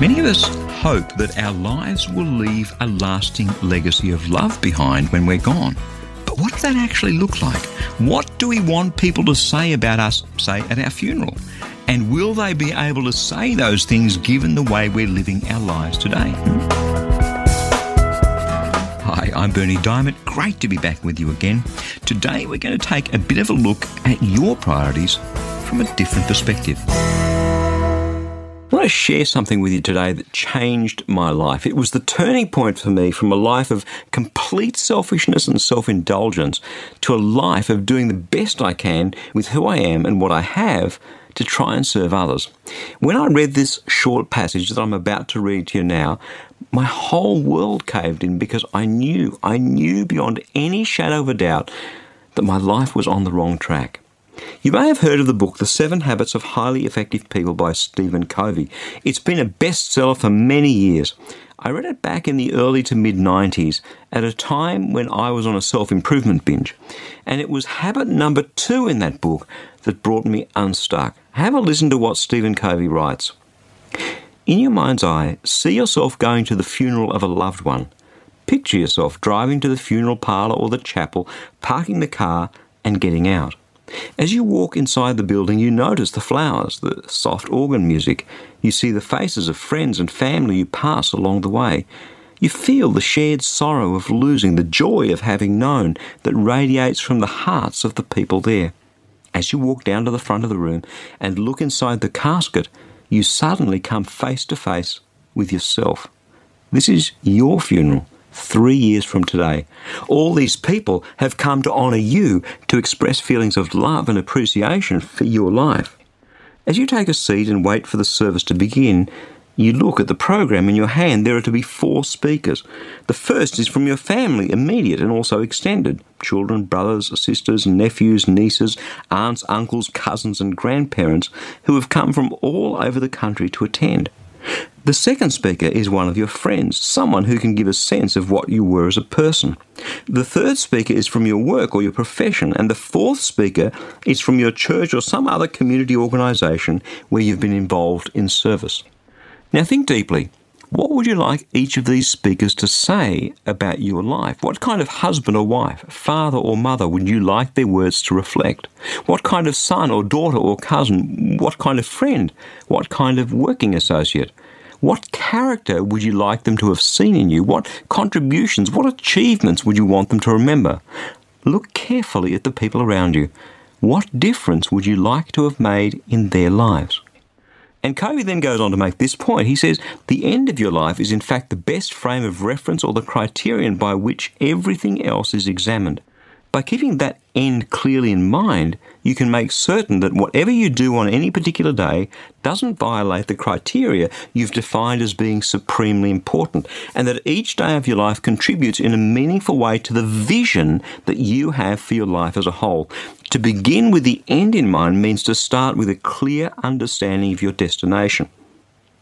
Many of us hope that our lives will leave a lasting legacy of love behind when we're gone. But what does that actually look like? What do we want people to say about us, say, at our funeral? And will they be able to say those things given the way we're living our lives today? Hi, I'm Berni Dimond. Great to be back with you again. Today we're going to take a bit of a look at your priorities from a different perspective. I want to share something with you today that changed my life. It was the turning point for me from a life of complete selfishness and self indulgence to a life of doing the best I can with who I am and what I have to try and serve others. When I read this short passage that I'm about to read to you now, my whole world caved in because I knew, I knew beyond any shadow of a doubt that my life was on the wrong track. You may have heard of the book The Seven Habits of Highly Effective People by Stephen Covey. It's been a bestseller for many years. I read it back in the early to mid 90s at a time when I was on a self improvement binge. And it was habit number two in that book that brought me unstuck. Have a listen to what Stephen Covey writes. In your mind's eye, see yourself going to the funeral of a loved one. Picture yourself driving to the funeral parlour or the chapel, parking the car, and getting out. As you walk inside the building, you notice the flowers, the soft organ music. You see the faces of friends and family you pass along the way. You feel the shared sorrow of losing, the joy of having known that radiates from the hearts of the people there. As you walk down to the front of the room and look inside the casket, you suddenly come face to face with yourself. This is your funeral three years from today. All these people have come to honour you to express feelings of love and appreciation for your life. As you take a seat and wait for the service to begin, you look at the program in your hand. There are to be four speakers. The first is from your family, immediate and also extended children, brothers, sisters, nephews, nieces, aunts, uncles, cousins, and grandparents who have come from all over the country to attend. The second speaker is one of your friends, someone who can give a sense of what you were as a person. The third speaker is from your work or your profession, and the fourth speaker is from your church or some other community organisation where you've been involved in service. Now think deeply. What would you like each of these speakers to say about your life? What kind of husband or wife, father or mother would you like their words to reflect? What kind of son or daughter or cousin? What kind of friend? What kind of working associate? What character would you like them to have seen in you? What contributions, what achievements would you want them to remember? Look carefully at the people around you. What difference would you like to have made in their lives? And Covey then goes on to make this point. He says, The end of your life is in fact the best frame of reference or the criterion by which everything else is examined. By keeping that end clearly in mind, you can make certain that whatever you do on any particular day doesn't violate the criteria you've defined as being supremely important, and that each day of your life contributes in a meaningful way to the vision that you have for your life as a whole. To begin with the end in mind means to start with a clear understanding of your destination.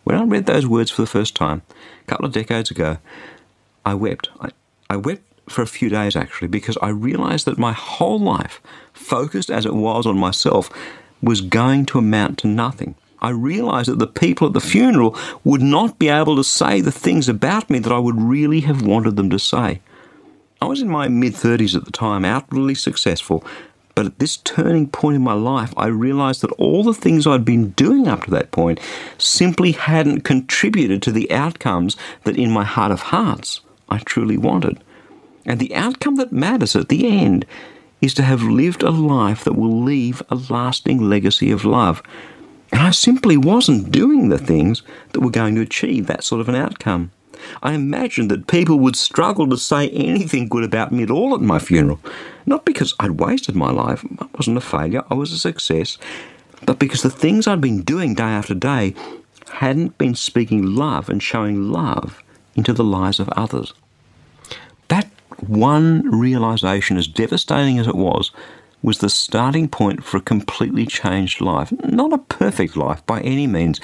When I read those words for the first time, a couple of decades ago, I wept. I, I wept for a few days actually because I realized that my whole life, focused as it was on myself, was going to amount to nothing. I realized that the people at the funeral would not be able to say the things about me that I would really have wanted them to say. I was in my mid 30s at the time, outwardly successful, but at this turning point in my life, I realized that all the things I'd been doing up to that point simply hadn't contributed to the outcomes that in my heart of hearts I truly wanted. And the outcome that matters at the end is to have lived a life that will leave a lasting legacy of love. And I simply wasn't doing the things that were going to achieve that sort of an outcome. I imagined that people would struggle to say anything good about me at all at my funeral. Not because I'd wasted my life, I wasn't a failure, I was a success, but because the things I'd been doing day after day hadn't been speaking love and showing love into the lives of others. One realization, as devastating as it was, was the starting point for a completely changed life. Not a perfect life by any means,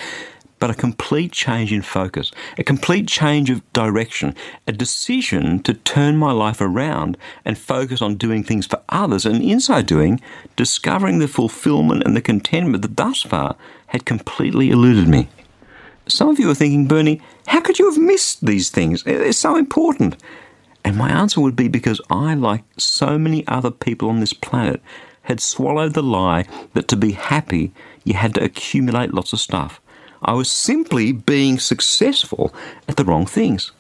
but a complete change in focus, a complete change of direction, a decision to turn my life around and focus on doing things for others, and in so doing, discovering the fulfillment and the contentment that thus far had completely eluded me. Some of you are thinking, Berni, how could you have missed these things? They're so important. And my answer would be because I, like so many other people on this planet, had swallowed the lie that to be happy, you had to accumulate lots of stuff. I was simply being successful at the wrong things.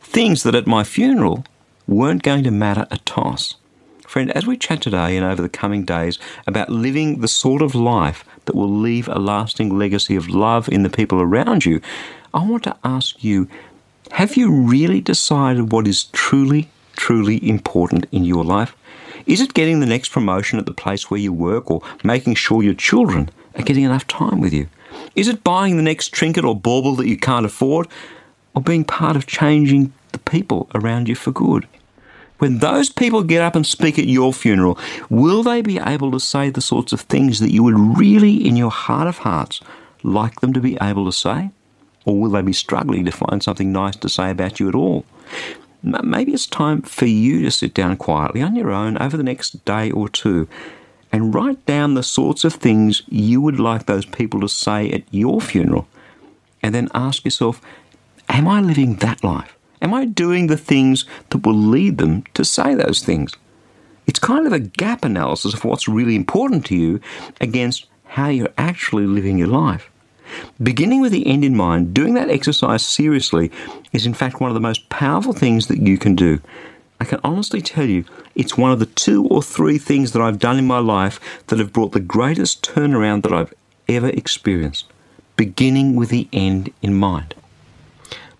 Things that at my funeral weren't going to matter a toss. Friend, as we chat today and over the coming days about living the sort of life that will leave a lasting legacy of love in the people around you, I want to ask you have you really decided what is truly, truly important in your life? Is it getting the next promotion at the place where you work or making sure your children are getting enough time with you? Is it buying the next trinket or bauble that you can't afford or being part of changing the people around you for good? When those people get up and speak at your funeral, will they be able to say the sorts of things that you would really, in your heart of hearts, like them to be able to say? Or will they be struggling to find something nice to say about you at all? Maybe it's time for you to sit down quietly on your own over the next day or two and write down the sorts of things you would like those people to say at your funeral. And then ask yourself, am I living that life? Am I doing the things that will lead them to say those things? It's kind of a gap analysis of what's really important to you against how you're actually living your life. Beginning with the end in mind, doing that exercise seriously is in fact one of the most powerful things that you can do. I can honestly tell you, it's one of the two or three things that I've done in my life that have brought the greatest turnaround that I've ever experienced. Beginning with the end in mind.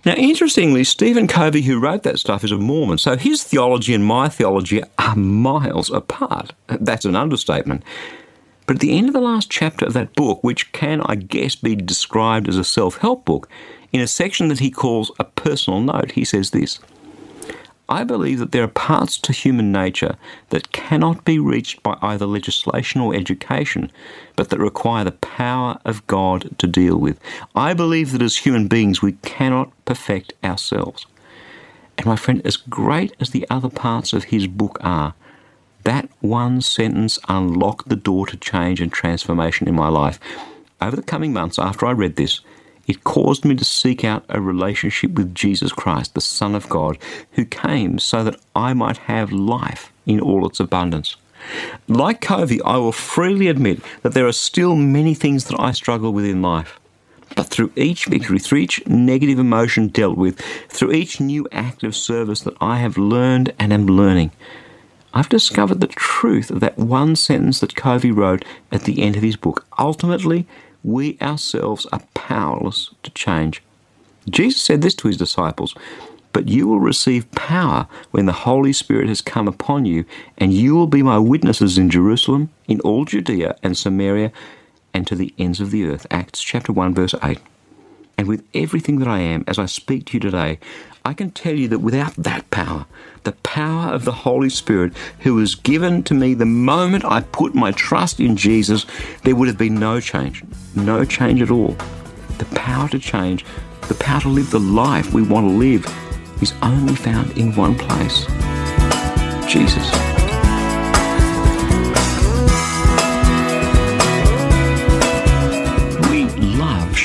Now, interestingly, Stephen Covey, who wrote that stuff, is a Mormon, so his theology and my theology are miles apart. That's an understatement. But at the end of the last chapter of that book, which can, I guess, be described as a self help book, in a section that he calls a personal note, he says this I believe that there are parts to human nature that cannot be reached by either legislation or education, but that require the power of God to deal with. I believe that as human beings we cannot perfect ourselves. And my friend, as great as the other parts of his book are, that one sentence unlocked the door to change and transformation in my life. Over the coming months after I read this, it caused me to seek out a relationship with Jesus Christ, the Son of God, who came so that I might have life in all its abundance. Like Covey, I will freely admit that there are still many things that I struggle with in life. But through each victory, through each negative emotion dealt with, through each new act of service that I have learned and am learning, I've discovered the truth of that one sentence that Covey wrote at the end of his book. Ultimately, we ourselves are powerless to change. Jesus said this to his disciples But you will receive power when the Holy Spirit has come upon you, and you will be my witnesses in Jerusalem, in all Judea and Samaria, and to the ends of the earth. Acts chapter 1, verse 8. And with everything that I am, as I speak to you today, I can tell you that without that power, the power of the Holy Spirit, who was given to me the moment I put my trust in Jesus, there would have been no change. No change at all. The power to change, the power to live the life we want to live, is only found in one place Jesus.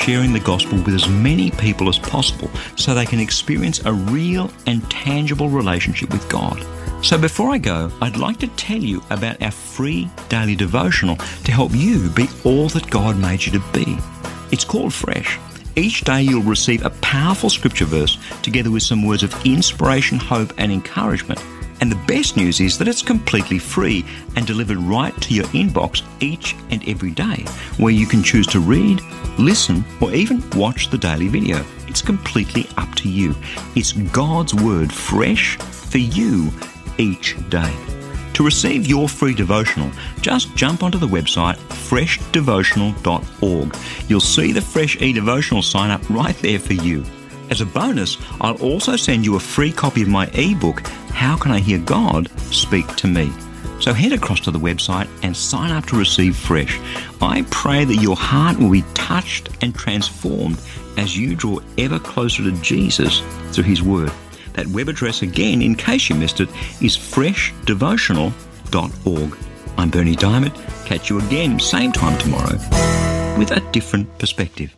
Sharing the gospel with as many people as possible so they can experience a real and tangible relationship with God. So before I go, I'd like to tell you about our free daily devotional to help you be all that God made you to be. It's called Fresh. Each day you'll receive a powerful scripture verse together with some words of inspiration, hope, and encouragement. And the best news is that it's completely free and delivered right to your inbox each and every day, where you can choose to read, listen, or even watch the daily video. It's completely up to you. It's God's Word fresh for you each day. To receive your free devotional, just jump onto the website freshdevotional.org. You'll see the Fresh e devotional sign up right there for you. As a bonus, I'll also send you a free copy of my ebook, How Can I Hear God Speak to Me? So head across to the website and sign up to receive Fresh. I pray that your heart will be touched and transformed as you draw ever closer to Jesus through His Word. That web address again, in case you missed it, is freshdevotional.org. I'm Berni Dimond. Catch you again, same time tomorrow, with a different perspective.